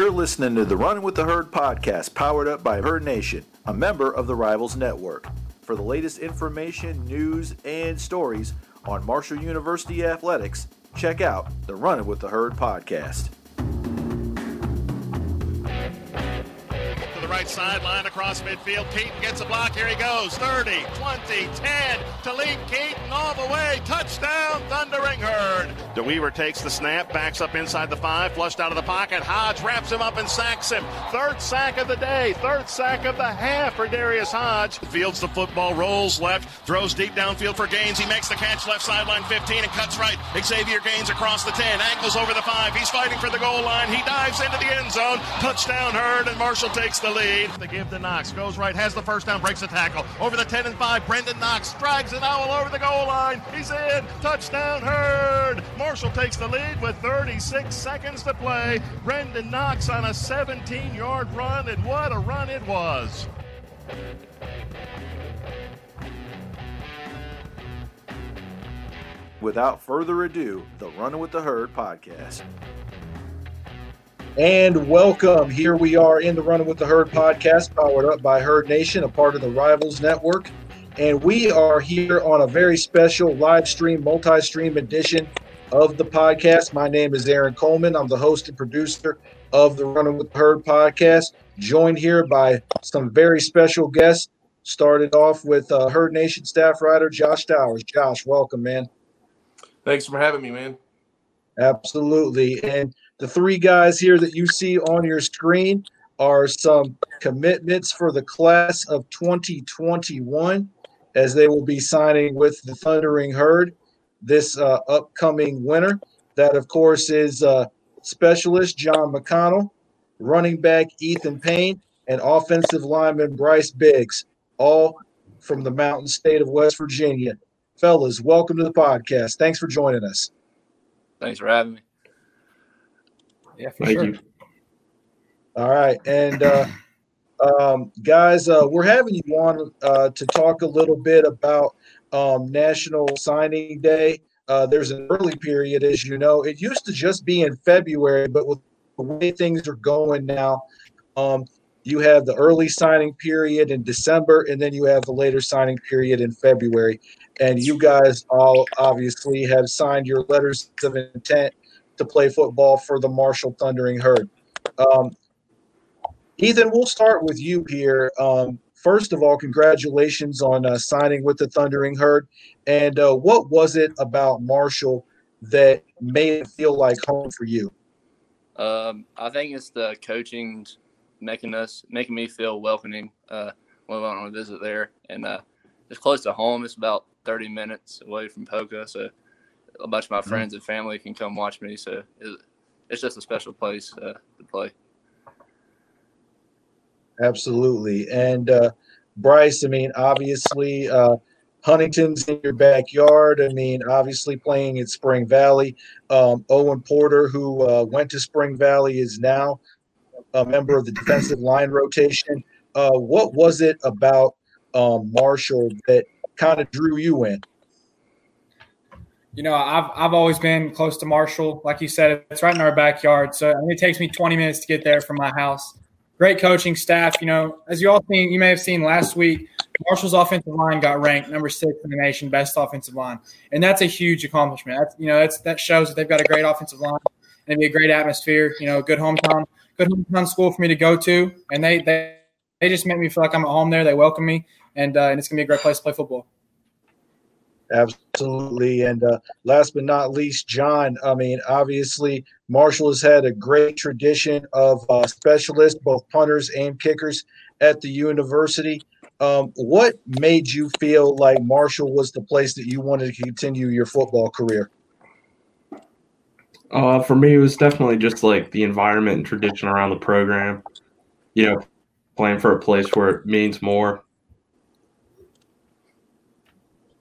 You're listening to the Running with the Herd podcast, powered up by Herd Nation, a member of the Rivals Network. For the latest information, news, and stories on Marshall University athletics, check out the Running with the Herd podcast. Right sideline across midfield. Keaton gets a block. Here he goes. 30, 20, 10 to lead Keaton all the way. Touchdown, Thundering Herd. DeWeaver takes the snap, backs up inside the five, flushed out of the pocket. Hodge wraps him up and sacks him. Third sack of the day, third sack of the half for Darius Hodge. Fields the football, rolls left, throws deep downfield for Gaines. He makes the catch left sideline 15 and cuts right. Xavier Gaines across the 10, angles over the five. He's fighting for the goal line. He dives into the end zone. Touchdown Herd, and Marshall takes the lead lead. The give to Knox. Goes right, has the first down, breaks the tackle. Over the 10 and 5. Brendan Knox drags an owl over the goal line. He's in. Touchdown Herd. Marshall takes the lead with 36 seconds to play. Brendan Knox on a 17 yard run, and what a run it was. Without further ado, the Running with the Herd podcast. And welcome. Here we are in the Running with the Herd podcast, powered up by Herd Nation, a part of the Rivals Network. And we are here on a very special live stream, multi stream edition of the podcast. My name is Aaron Coleman. I'm the host and producer of the Running with the Herd podcast, joined here by some very special guests. Started off with uh, Herd Nation staff writer Josh Towers. Josh, welcome, man. Thanks for having me, man. Absolutely. And the three guys here that you see on your screen are some commitments for the class of 2021 as they will be signing with the Thundering Herd this uh, upcoming winter. That, of course, is uh, specialist John McConnell, running back Ethan Payne, and offensive lineman Bryce Biggs, all from the mountain state of West Virginia. Fellas, welcome to the podcast. Thanks for joining us. Thanks for having me. Yeah, for Thank sure. You. All right, and uh, um, guys, uh, we're having you on uh, to talk a little bit about um, National Signing Day. Uh, there's an early period, as you know. It used to just be in February, but with the way things are going now, um, you have the early signing period in December, and then you have the later signing period in February. And you guys all obviously have signed your letters of intent to play football for the Marshall Thundering Herd. Um, Ethan, we'll start with you here. Um, first of all, congratulations on uh, signing with the Thundering Herd. And uh, what was it about Marshall that made it feel like home for you? Um, I think it's the coaching making us making me feel welcoming uh, when we went on a visit there, and uh, it's close to home. It's about 30 minutes away from Poca, so a bunch of my mm-hmm. friends and family can come watch me. So it's just a special place uh, to play. Absolutely. And uh, Bryce, I mean, obviously, uh, Huntington's in your backyard. I mean, obviously playing at Spring Valley. Um, Owen Porter, who uh, went to Spring Valley, is now a member of the defensive line rotation. Uh, what was it about um, Marshall that kind of drew you in? You know, I've I've always been close to Marshall. Like you said, it's right in our backyard. So it takes me 20 minutes to get there from my house. Great coaching staff. You know, as you all seen, you may have seen last week, Marshall's offensive line got ranked number six in the nation, best offensive line, and that's a huge accomplishment. That's you know, that's that shows that they've got a great offensive line and be a great atmosphere. You know, good hometown, good hometown school for me to go to, and they they they just make me feel like I'm at home there. They welcome me, and uh, and it's gonna be a great place to play football. Absolutely. And uh, last but not least, John, I mean, obviously, Marshall has had a great tradition of uh, specialists, both punters and kickers at the university. Um, what made you feel like Marshall was the place that you wanted to continue your football career? Uh, for me, it was definitely just like the environment and tradition around the program. You know, playing for a place where it means more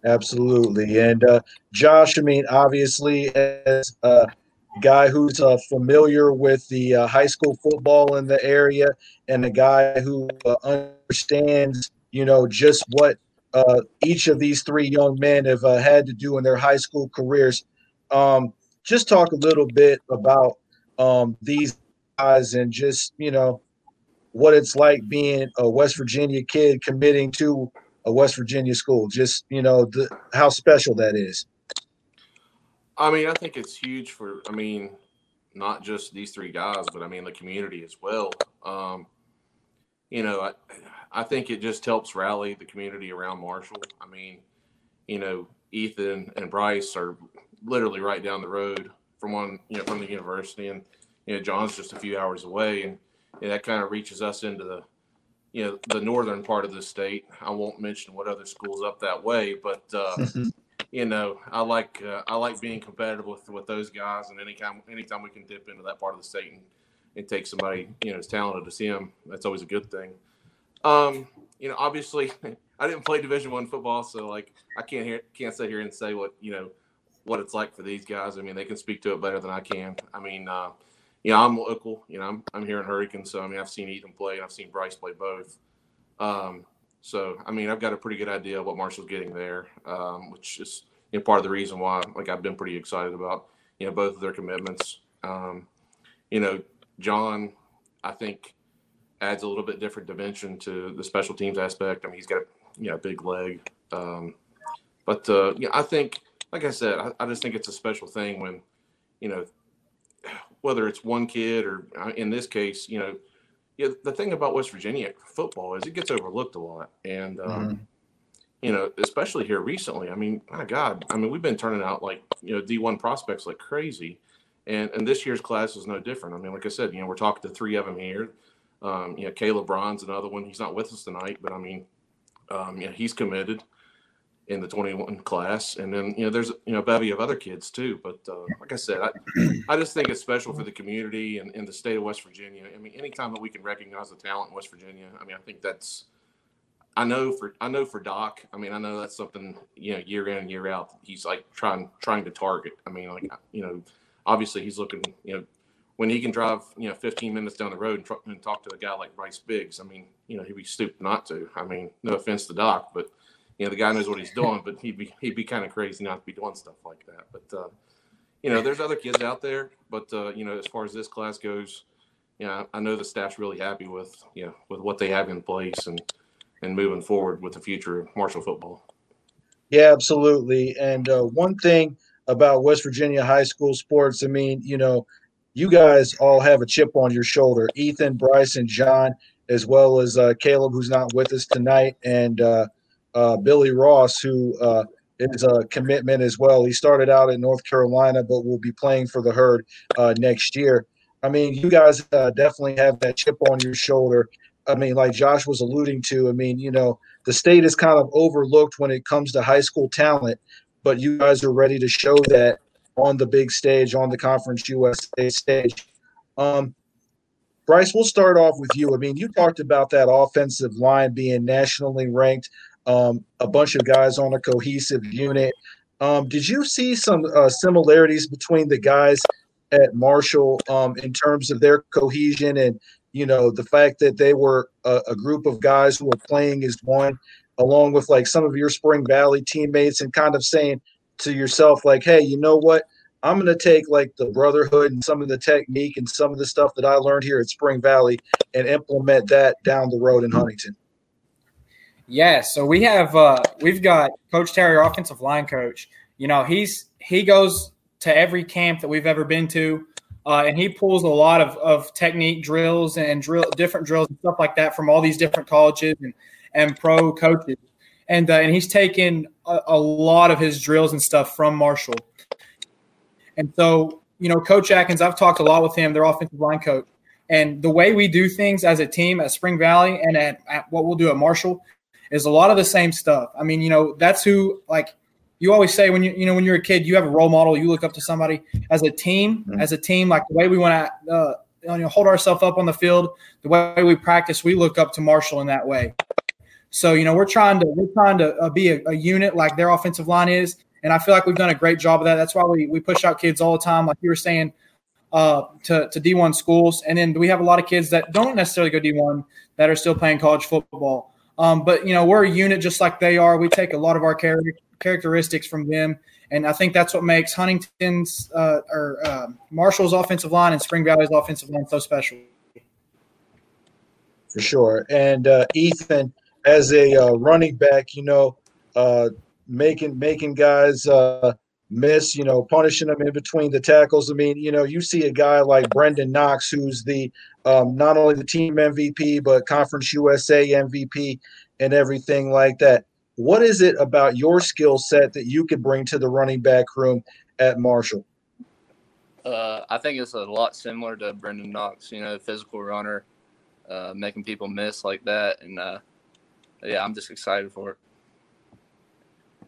Absolutely. And uh, Josh, I mean, obviously, as a guy who's uh, familiar with the uh, high school football in the area and a guy who uh, understands, you know, just what uh, each of these three young men have uh, had to do in their high school careers. Um, just talk a little bit about um, these guys and just you know what it's like being a West Virginia kid committing to a West Virginia school. Just you know the, how special that is. I mean, I think it's huge for. I mean, not just these three guys, but I mean the community as well. Um, you know, I, I think it just helps rally the community around Marshall. I mean, you know, Ethan and Bryce are literally right down the road from one, you know, from the university, and you know, John's just a few hours away, and know, that kind of reaches us into the, you know, the northern part of the state. I won't mention what other schools up that way, but uh, you know, I like uh, I like being competitive with with those guys, and anytime anytime we can dip into that part of the state and, and take somebody you know as talented as him, that's always a good thing. Um, you know, obviously, I didn't play Division One football, so like I can't hear can't sit here and say what you know what it's like for these guys. I mean, they can speak to it better than I can. I mean, uh, you know, I'm local. You know, I'm I'm here in Hurricane, so I mean, I've seen Ethan play, and I've seen Bryce play both. Um, so I mean, I've got a pretty good idea of what Marshall's getting there, um, which is you know, part of the reason why like I've been pretty excited about you know both of their commitments. Um, you know, John, I think adds a little bit different dimension to the special teams aspect. I mean, he's got a you know big leg, um, but uh, yeah, I think like I said, I, I just think it's a special thing when you know whether it's one kid or uh, in this case, you know, yeah, the thing about West Virginia football is it gets overlooked a lot, and um, mm-hmm. you know, especially here recently. I mean, my God, I mean, we've been turning out like you know D one prospects like crazy, and and this year's class is no different. I mean, like I said, you know, we're talking to three of them here. Um, you know, Caleb Braun's another one. He's not with us tonight, but I mean, um, yeah, he's committed in the 21 class, and then you know there's you know a bevy of other kids too. But uh, like I said, I, I just think it's special for the community and, in the state of West Virginia. I mean, anytime that we can recognize the talent in West Virginia, I mean, I think that's I know for I know for Doc. I mean, I know that's something you know year in and year out. He's like trying trying to target. I mean, like you know, obviously he's looking you know when he can drive you know 15 minutes down the road and, tr- and talk to a guy like Bryce Biggs. I mean, you know, he'd be stupid not to. I mean, no offense to Doc, but you know the guy knows what he's doing, but he'd be he'd be kind of crazy not to be doing stuff like that. But uh, you know, there's other kids out there, but uh, you know, as far as this class goes, you know, I know the staff's really happy with you know with what they have in place and and moving forward with the future of Marshall football. Yeah, absolutely. And uh, one thing about West Virginia high school sports, I mean, you know, you guys all have a chip on your shoulder. Ethan, Bryce, and John, as well as uh, Caleb, who's not with us tonight, and uh, Billy Ross, who uh, is a commitment as well. He started out in North Carolina, but will be playing for the Herd uh, next year. I mean, you guys uh, definitely have that chip on your shoulder. I mean, like Josh was alluding to, I mean, you know, the state is kind of overlooked when it comes to high school talent, but you guys are ready to show that on the big stage, on the Conference USA stage. Um, Bryce, we'll start off with you. I mean, you talked about that offensive line being nationally ranked um, a bunch of guys on a cohesive unit. Um, did you see some uh, similarities between the guys at Marshall um, in terms of their cohesion and you know the fact that they were a, a, group of guys who were playing as one, along with like some of your Spring Valley teammates, and kind of saying to yourself like, hey, you know what? I'm going to take like the brotherhood and some of the technique and some of the stuff that I learned here at Spring Valley and implement that down the road in Huntington. Yeah, so we have uh, we've got Coach Terry, our offensive line coach. You know, he's he goes to every camp that we've ever been to, uh, and he pulls a lot of, of technique drills and drill different drills and stuff like that from all these different colleges and, and pro coaches. And uh, and he's taken a, a lot of his drills and stuff from Marshall. And so, you know, Coach Adkins, I've talked a lot with him, their offensive line coach. And the way we do things as a team at Spring Valley and at, at what we'll do at Marshall is a lot of the same stuff. I mean, you know, that's who like you always say when you you know when you're a kid, you have a role model, you look up to somebody as a team, mm-hmm. as a team, like the way we want to uh, you know, hold ourselves up on the field, the way we practice, we look up to Marshall in that way. So you know, we're trying to we're trying to uh, be a, a, unit like their offensive line is, and I feel like we've done a great job of that. That's why we we push out kids all the time, like you were saying, uh, to to D1 schools, and then we have a lot of kids that don't necessarily go D1 that are still playing college football. Um, but you know, we're a unit just like they are. We take a lot of our char- characteristics from them, And I think that's what makes Huntington's uh, or uh, Marshall's offensive line and Spring Valley's offensive line so special. For sure. And uh, Ethan, as a uh, running back, you know, uh, making making guys uh, miss, you know, punishing them in between the tackles. I mean, you know, you see a guy like Brendan Knox, who's the um, not only the team MVP but Conference USA MVP and everything like that. What is it about your skill set that you could bring to the running back room at Marshall? Uh, I think it's a lot similar to Brendan Knox. You know, physical runner, uh, making people miss like that, and uh, yeah, I'm just excited for it.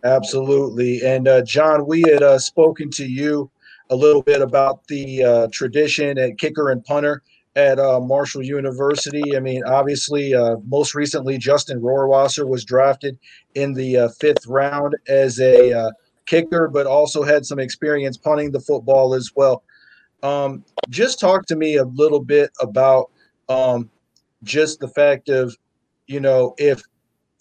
Absolutely. And uh, John, we had uh, spoken to you a little bit about the uh, tradition at kicker and punter at uh, Marshall University. I mean, obviously, uh, most recently, Justin Rohrwasser was drafted in the uh, fifth round as a kicker, but also had some experience punting the football as well. Um, just talk to me a little bit about um, just the fact of, you know, if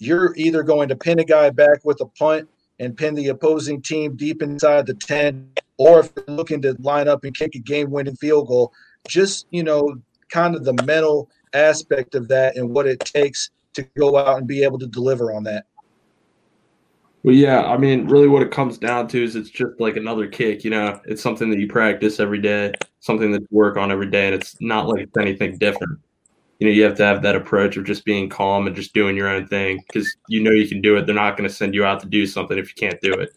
you're either going to pin a guy back with a punt and pin the opposing team deep inside the 10, or if you're looking to line up and kick a game winning field goal, just, you know, kind of the mental aspect of that and what it takes to go out and be able to deliver on that. Well, yeah, I mean, really what it comes down to is it's just like another kick, you know, it's something that you practice every day, something that you work on every day, and it's not like it's anything different you know you have to have that approach of just being calm and just doing your own thing because you know you can do it. They're not going to send you out to do something if you can't do it.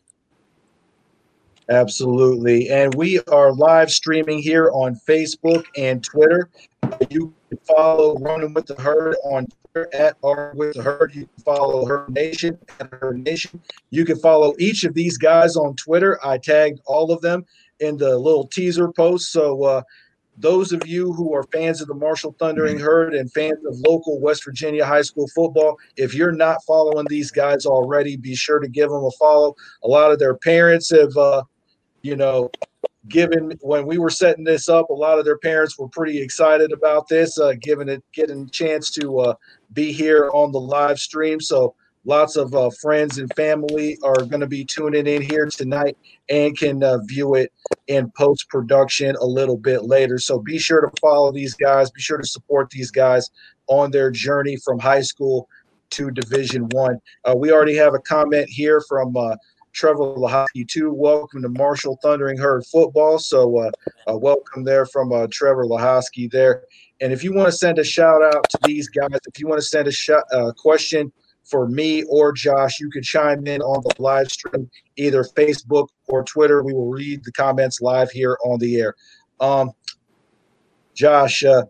Absolutely. And we are live streaming here on facebook and twitter. You can follow running with the herd on twitter at R with the herd. You can follow Herd Nation at Herd Nation. You can follow each of these guys on twitter. I tagged all of them in the little teaser post. So uh, those of you who are fans of the Marshall Thundering Herd and fans of local West Virginia high school football, if you're not following these guys already, be sure to give them a follow. A lot of their parents have, uh, you know, given when we were setting this up, a lot of their parents were pretty excited about this, uh, given it getting a chance to uh, be here on the live stream. So lots of uh, friends and family are going to be tuning in here tonight and can uh, view it in post production a little bit later. So be sure to follow these guys. Be sure to support these guys on their journey from high school to Division One. Uh, we already have a comment here from uh, Trevor Lahosky too. Welcome to Marshall Thundering Herd football. So uh, uh, welcome there from Trevor Lahosky there. And if you want to send a shout out to these guys, if you want to send a sh- question for me or Josh, you can chime in on the live stream, either Facebook or Twitter. We will read the comments live here on the air. Um, Josh, uh,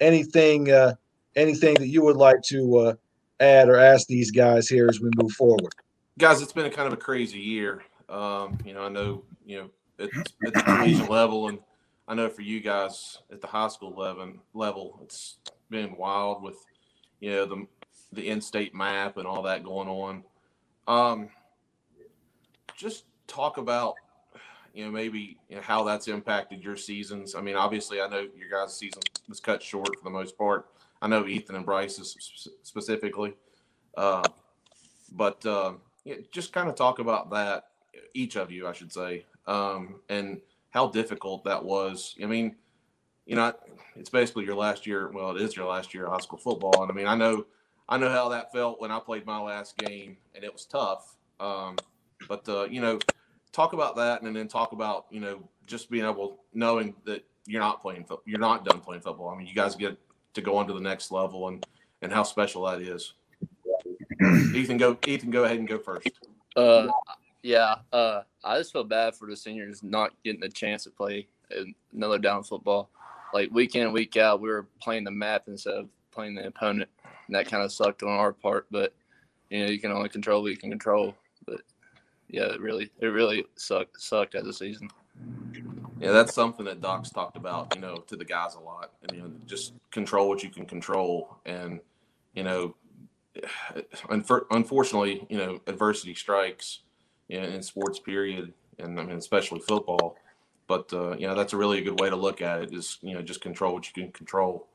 anything uh, anything that you would like to uh, add or ask these guys here as we move forward? Guys, it's been a kind of a crazy year. Um, you know, I know you know at, at the collegiate level, and I know for you guys at the high school level, level, it's been wild with you know the the in-state map and all that going on. Um, just talk about you know maybe you know, how that's impacted your seasons. I mean, obviously, I know your guys' season was cut short for the most part. I know Ethan and Bryce specifically, uh, but uh, yeah, just kind of talk about that. Each of you, I should say, um, and how difficult that was. I mean, you know, it's basically your last year. Well, it is your last year of high school football, and I mean, I know I know how that felt when I played my last game, and it was tough. Um, but uh, you know, talk about that, and then talk about you know just being able knowing that you're not playing you're not done playing football. I mean, you guys get to go on to the next level, and and how special that is. Ethan, go. Ethan, go ahead and go first. Uh, yeah. Uh, I just feel bad for the seniors not getting the chance to play another down football. Like week in, week out, we were playing the map instead of playing the opponent and that kind of sucked on our part. But you know, you can only control what you can control. But yeah, it really, it really sucked sucked as a season. Yeah, that's something that Doc's talked about, you know, to the guys a lot, and you know, just control what you can control, and you know, unfortunately, you know, adversity strikes in, in sports, period, and I mean, especially football. But uh, you know, that's a really good way to look at it. Is you know, just control what you can control.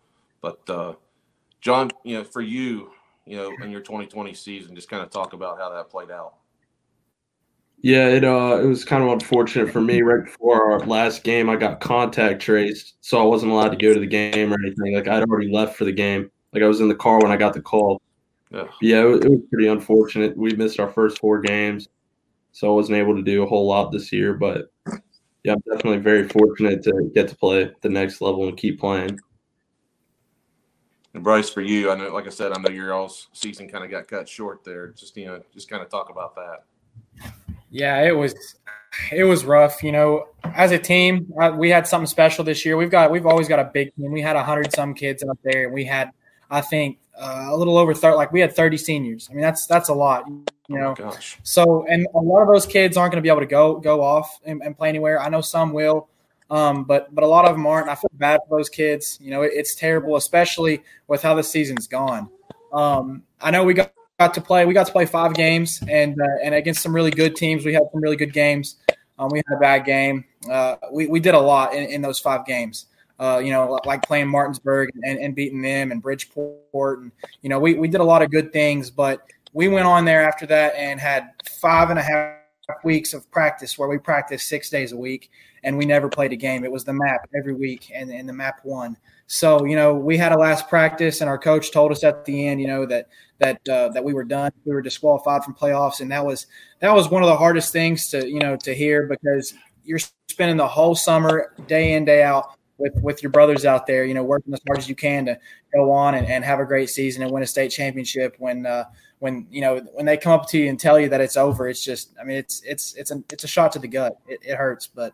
But uh, John, you know, for you, you know, in your 2020 season, just kind of talk about how that played out. Yeah, it uh it was kind of unfortunate for me. Right before our last game, I got contact traced, so I wasn't allowed to go to the game or anything. Like I'd already left for the game. Like I was in the car when I got the call. Yeah, yeah it, it was pretty unfortunate. We missed our first four games, so I wasn't able to do a whole lot this year. But yeah, I'm definitely very fortunate to get to play the next level and keep playing. And Bryce, for you, I know, like I said, I know your all season kind of got cut short there. Just you know, just kind of talk about that. Yeah, it was it was rough. You know, as a team, uh, we had something special this year. We've got we've always got a big team. We had a hundred some kids up there, and we had I think uh, a little over thirty. Like we had thirty seniors. I mean, that's that's a lot. You know, oh so and a lot of those kids aren't going to be able to go go off and, and, play anywhere. I know some will, um, but but a lot of them aren't. I feel bad for those kids. You know, it, it's terrible, especially with how the season's gone. Um, I know we got got to play. We got to play five games, and uh, and against some really good teams. We had some really good games. Um, we had a bad game. Uh, we we did a lot in, in those five games. Uh, you know, like playing Martinsburg and, and beating them and Bridgeport, and you know, we we did a lot of good things. But we went on there after that and had five and a half weeks of practice where we practiced six days a week, and we never played a game. It was the map every week, and and the map won. So you know, we had a last practice, and our coach told us at the end, you know, that that uh, that we were done. We were disqualified from playoffs, and that was that was one of the hardest things to you know to hear because you're spending the whole summer day in day out with with your brothers out there, you know, working as hard as you can to go on and, and have a great season and win a state championship. When uh, when you know when they come up to you and tell you that it's over, it's just I mean it's it's it's a it's a shot to the gut. It, it hurts, but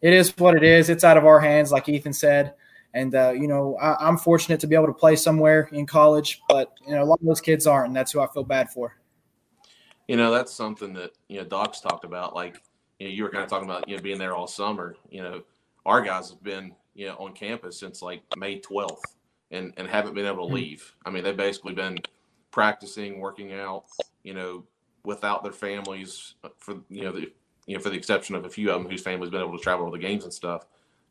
it is what it is. It's out of our hands, like Ethan said. And uh, you know, I, am fortunate to be able to play somewhere in college, but you know, a lot of those kids aren't, and that's who I feel bad for. You know, that's something that you know Doc's talked about. Like, you know, you were kind of talking about you know being there all summer. You know, our guys have been you know on campus since like May 12th, and and haven't been able to hmm. leave. I mean, they've basically been practicing, working out. You know, without their families for you know the you know for the exception of a few of them whose families been able to travel to the games and stuff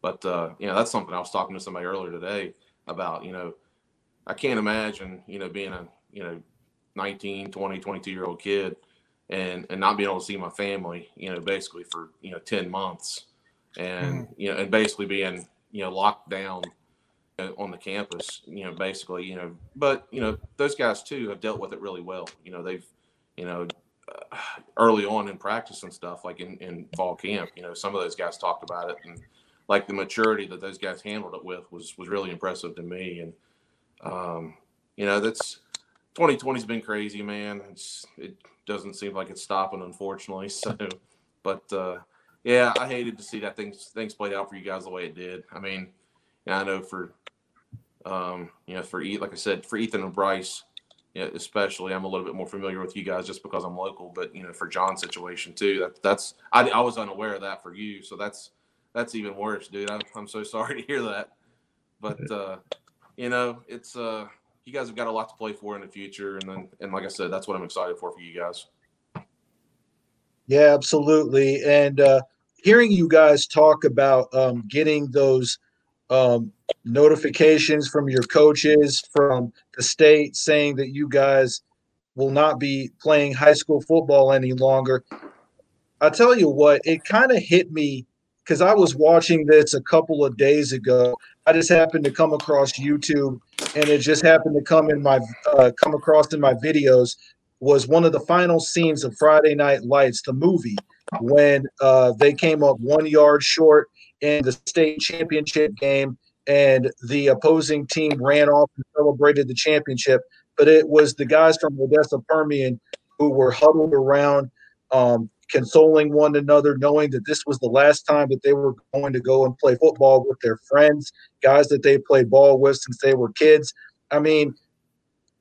but uh, you know, that's something I was talking to somebody earlier today about. You know, I can't imagine you know being a you know 19, 20, 22 year old kid and and not being able to see my family. You know, basically for you know 10 months, and mm. you know, and basically being you know locked down on the campus. You know, basically, you know, but you know, those guys too have dealt with it really well. You know, they've you know uh, early on in practice and stuff like in, in fall camp you know some of those guys talked about it and like the maturity that those guys handled it with was was really impressive to me. And um, you know, that's 2020's been crazy, man. It's, it doesn't seem like it's stopping, unfortunately. So, but uh, yeah, I hated to see that things things played out for you guys the way it did. I mean, I know for um, you know for like I said for Ethan and Bryce. Yeah, especially I'm a little bit more familiar with you guys just because I'm local, but you know, for John's situation too, that, that's I, I was unaware of that for you, so that's that's even worse, dude. I'm, I'm so sorry to hear that. But uh, you know, it's uh, you guys have got a lot to play for in the future, and then and like I said, that's what I'm excited for for you guys. Yeah, absolutely. And uh, hearing you guys talk about um, getting those um, notifications from your coaches from the state saying that you guys will not be playing high school football any longer. I tell you what, it kind of hit me because I was watching this a couple of days ago. I just happened to come across YouTube, and it just happened to come in my uh, come across in my videos. Was one of the final scenes of Friday Night Lights, the movie, when uh, they came up one yard short in the state championship game, and the opposing team ran off and celebrated the championship. But it was the guys from Odessa Permian who were huddled around um, consoling one another, knowing that this was the last time that they were going to go and play football with their friends, guys that they played ball with since they were kids. I mean,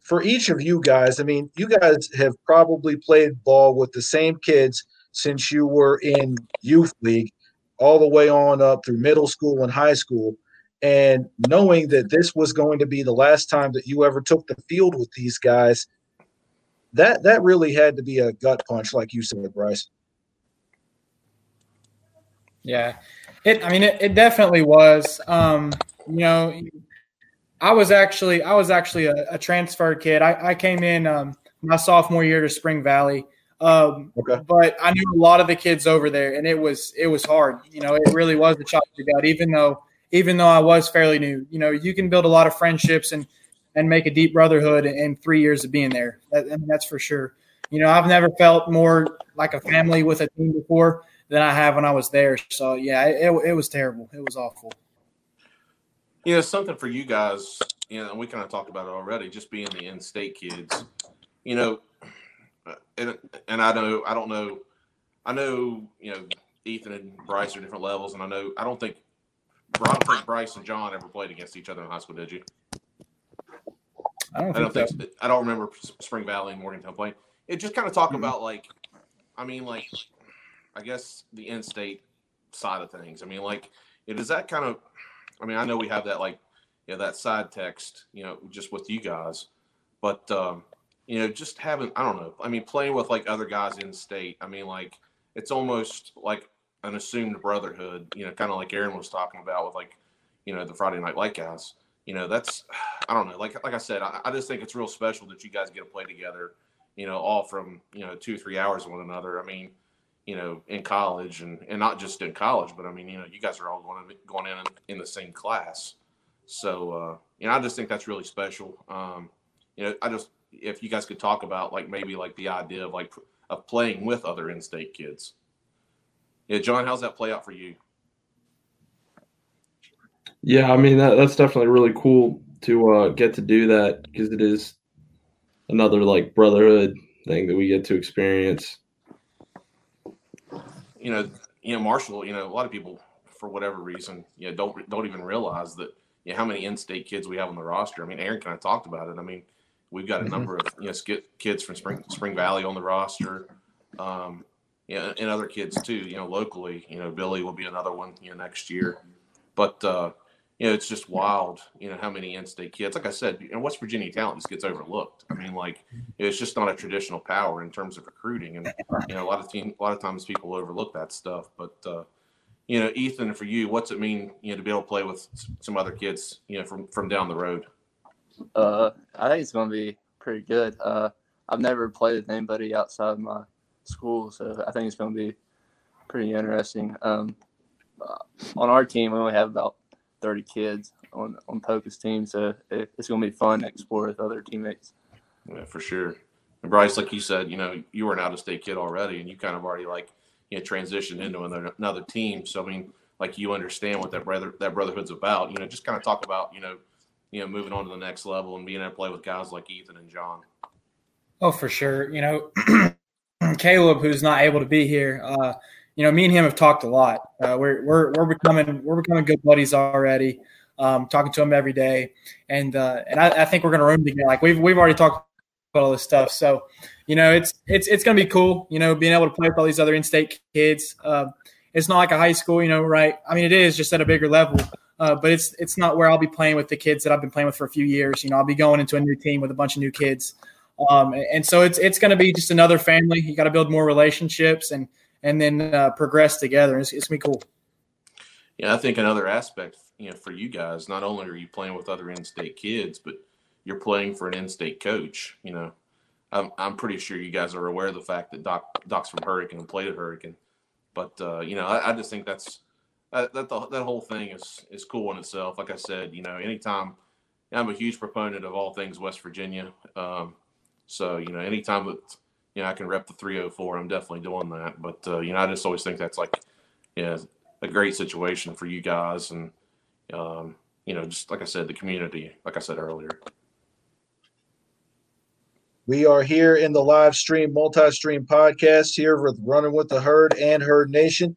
for each of you guys, I mean, you guys have probably played ball with the same kids since you were in youth league, all the way on up through middle school and high school. And knowing that this was going to be the last time that you ever took the field with these guys, that that really had to be a gut punch, like you said, Bryce. Yeah, it. I mean, it, it definitely was. Um, you know, I was actually I was actually a, a transfer kid. I, I came in um, my sophomore year to Spring Valley. Um, okay. But I knew a lot of the kids over there, and it was it was hard. You know, it really was a chop to gut. Even though even though I was fairly new, you know, you can build a lot of friendships and and make a deep brotherhood in three years of being there. That, I mean, that's for sure. You know, I've never felt more like a family with a team before than I have when I was there. So yeah, it, it was terrible. It was awful. You know, something for you guys. You know, we kind of talked about it already. Just being the in-state kids. You know, and and I know I don't know. I know you know Ethan and Bryce are different levels, and I know I don't think I don't think Bryce and John ever played against each other in high school. Did you? I don't, I don't think, think I don't remember Spring Valley and Morgantown playing. It just kind of talk mm-hmm. about like, I mean, like, I guess the in-state side of things. I mean, like, it is that kind of. I mean, I know we have that like, you know, that side text, you know, just with you guys, but um, you know, just having I don't know. I mean, playing with like other guys in state. I mean, like it's almost like an assumed brotherhood. You know, kind of like Aaron was talking about with like, you know, the Friday Night Light guys. You know, that's I don't know. Like like I said, I, I just think it's real special that you guys get to play together. You know, all from you know two three hours one another. I mean, you know, in college and and not just in college, but I mean, you know, you guys are all going to, going in in the same class. So uh, you know, I just think that's really special. Um, you know, I just if you guys could talk about like maybe like the idea of like of playing with other in-state kids. Yeah, John, how's that play out for you? Yeah, I mean that, that's definitely really cool to uh, get to do that because it is another like brotherhood thing that we get to experience. You know, you know, Marshall. You know, a lot of people, for whatever reason, you know, don't don't even realize that you know, how many in-state kids we have on the roster. I mean, Aaron kind of talked about it. I mean, We've got a mm-hmm. number of you know kids from Spring Spring Valley on the roster, um, yeah, and other kids too. You know, locally, you know, Billy will be another one you know next year. But uh, you know, it's just wild. You know how many in-state kids. Like I said, in West Virginia talent just gets overlooked. I mean, like it's just not a traditional power in terms of recruiting, and you know, a lot of team, a lot of times people overlook that stuff. But uh, you know, Ethan, for you, what's it mean, you know, to be able to play with some other kids, you know, from from down the road? Uh, I think it's going to be pretty good. Uh, I've never played with anybody outside my school, so I think it's going to be pretty interesting. Um, uh, on our team, we only have about 30 kids on on Poca's team, so it, it's going to be fun to explore with other teammates. Yeah, for sure. And Bryce, like you said, you know, you were an out-of-state kid already, and you kind of already like you know transitioned into another, another team. So I mean, like you understand what that brother that brotherhood's about. You know, just kind of talk about you know you know, moving on to the next level and being able to play with guys like Ethan and John. Oh, for sure. You know, Caleb, who's not able to be here, uh, you know, me and him have talked a lot. Uh, we're, we're, we're becoming, we're becoming good buddies already. Um, talking to him every day. And, uh, and I, I think we're going to room together. Like we've, we've already talked about all this stuff. So, you know, it's, it's, it's going to be cool, you know, being able to play with all these other in-state kids. Uh, it's not like a high school, you know, right. I mean, it is just at a bigger level. Uh, but it's it's not where I'll be playing with the kids that I've been playing with for a few years. You know, I'll be going into a new team with a bunch of new kids, um, and so it's it's going to be just another family. You got to build more relationships and and then uh, progress together. It's, it's gonna be cool. Yeah, I think another aspect, you know, for you guys, not only are you playing with other in-state kids, but you're playing for an in-state coach. You know, I'm I'm pretty sure you guys are aware of the fact that Doc Doc's from Hurricane and played at Hurricane, but uh, you know, I, I just think that's that that, the, that whole thing is is cool in itself. Like I said, you know, anytime I'm a huge proponent of all things West Virginia. Um, so you know, anytime that you know I can rep the 304, I'm definitely doing that. But uh, you know, I just always think that's like, yeah, a great situation for you guys, and um, you know, just like I said, the community. Like I said earlier. We are here in the live stream, multi stream podcast here with Running with the Herd and Herd Nation.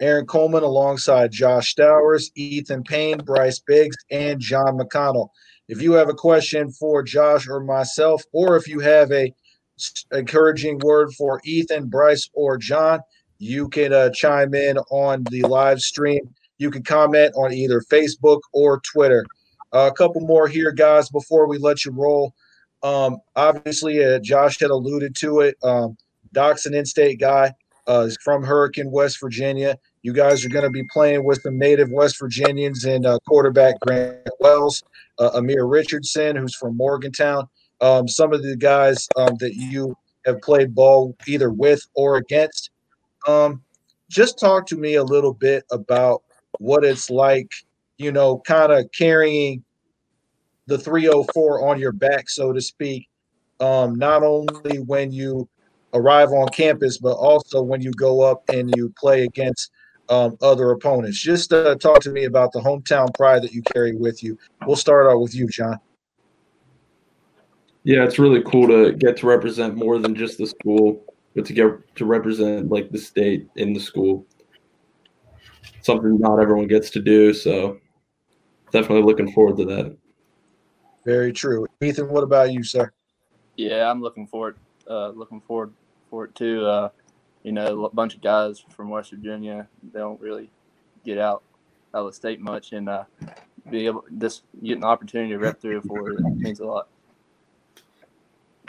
Aaron Coleman alongside Josh Stowers, Ethan Payne, Bryce Biggs, and John McConnell. If you have a question for Josh or myself, or if you have a encouraging word for Ethan, Bryce, or John, you can uh, chime in on the live stream. You can comment on either Facebook or Twitter. Uh, a couple more here, guys, before we let you roll. Um, obviously, uh, Josh had alluded to it. Um, Doc's an in-state guy. Uh, is from Hurricane, West Virginia. You guys are going to be playing with some native West Virginians and uh, quarterback Grant Wells, uh, Amir Richardson, who's from Morgantown. Um, some of the guys um, that you have played ball either with or against. Um, just talk to me a little bit about what it's like, you know, kind of carrying the 304 on your back, so to speak, um, not only when you arrive on campus, but also when you go up and you play against um, other opponents. Just uh, talk to me about the hometown pride that you carry with you. We'll start out with you, John. Yeah, it's really cool to get to represent more than just the school, but to get to represent like the state in the school. Something not everyone gets to do, so definitely looking forward to that. Very true. Ethan, what about you, sir? Yeah, I'm looking forward, uh, looking forward for it too. Uh, you know, a bunch of guys from West Virginia. They don't really get out out of the state much, and uh, be able just get an opportunity to rep through for it means a lot.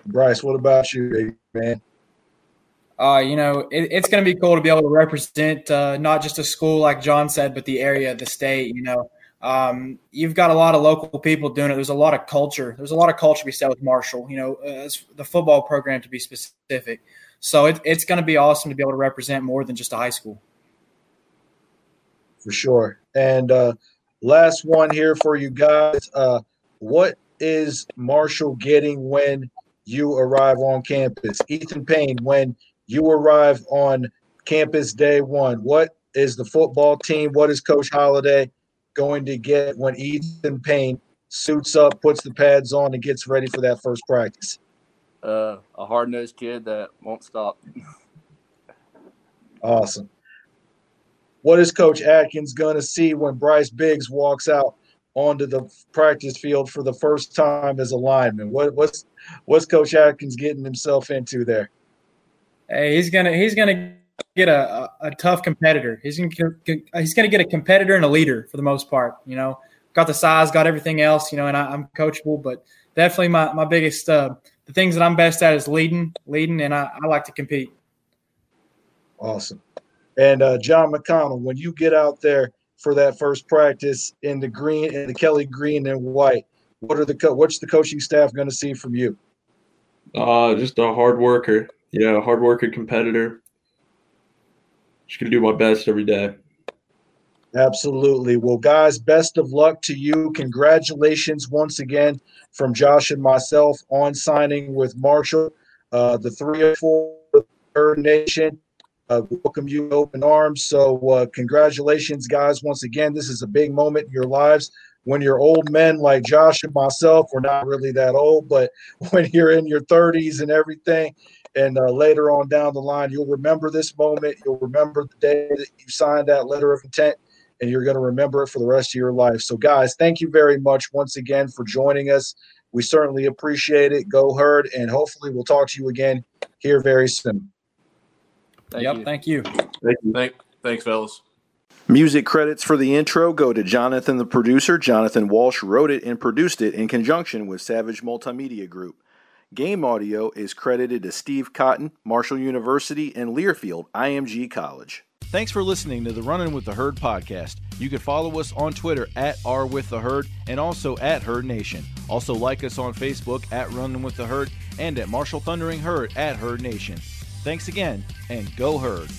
Bryce, what about you, man? Uh, you know, it, it's going to be cool to be able to represent uh, not just a school like John said, but the area, the state. You know, um, you've got a lot of local people doing it. There's a lot of culture. There's a lot of culture we set with Marshall. You know, uh, the football program to be specific. So it, it's going to be awesome to be able to represent more than just a high school. For sure. And uh, last one here for you guys. Uh, what is Marshall getting when you arrive on campus? Ethan Payne, when you arrive on campus day one, what is the football team? What is Coach Holliday going to get when Ethan Payne suits up, puts the pads on, and gets ready for that first practice? Uh, a hard nosed kid that won't stop. awesome. What is Coach Adkins going to see when Bryce Biggs walks out onto the practice field for the first time as a lineman? What, what's what's Coach Adkins getting himself into there? Hey, he's gonna he's gonna get a, a, a tough competitor. He's gonna he's gonna get a competitor and a leader for the most part. You know, got the size, got everything else. You know, and I, am coachable, but definitely my my biggest uh, the things that I'm best at is leading, leading, and I, I like to compete. Awesome. And uh, John McConnell, when you get out there for that first practice in the green in the Kelly green and white, what are the co- what's the coaching staff going to see from you? Uh, just a hard worker. Yeah, hard worker, competitor. Just gonna do my best every day. Absolutely. Well, guys, best of luck to you. Congratulations once again from Josh and myself on signing with Marshall. Uh, the three or four Herd Nation uh, welcome you open arms. So, uh, congratulations, guys. Once again, this is a big moment in your lives. When you're old men like Josh and myself, we're not really that old, but when you're in your 30s and everything, and uh, later on down the line, you'll remember this moment. You'll remember the day that you signed that letter of intent and you're going to remember it for the rest of your life. So, guys, thank you very much once again for joining us. We certainly appreciate it. Go herd, and hopefully, we'll talk to you again here very soon. Thank yep, you. thank you. Thank you. Thank, thanks, fellas. Music credits for the intro go to Jonathan, the producer. Jonathan Walsh wrote it and produced it in conjunction with Savage Multimedia Group. Game audio is credited to Steve Cotton, Marshall University, and Learfield, IMG College. Thanks for listening to the Running with the Herd podcast. You can follow us on Twitter at R with the Herd and also at Herd Nation. Also like us on Facebook at Running with the Herd and at Marshall Thundering Herd at Herd Nation. Thanks again and go Herd.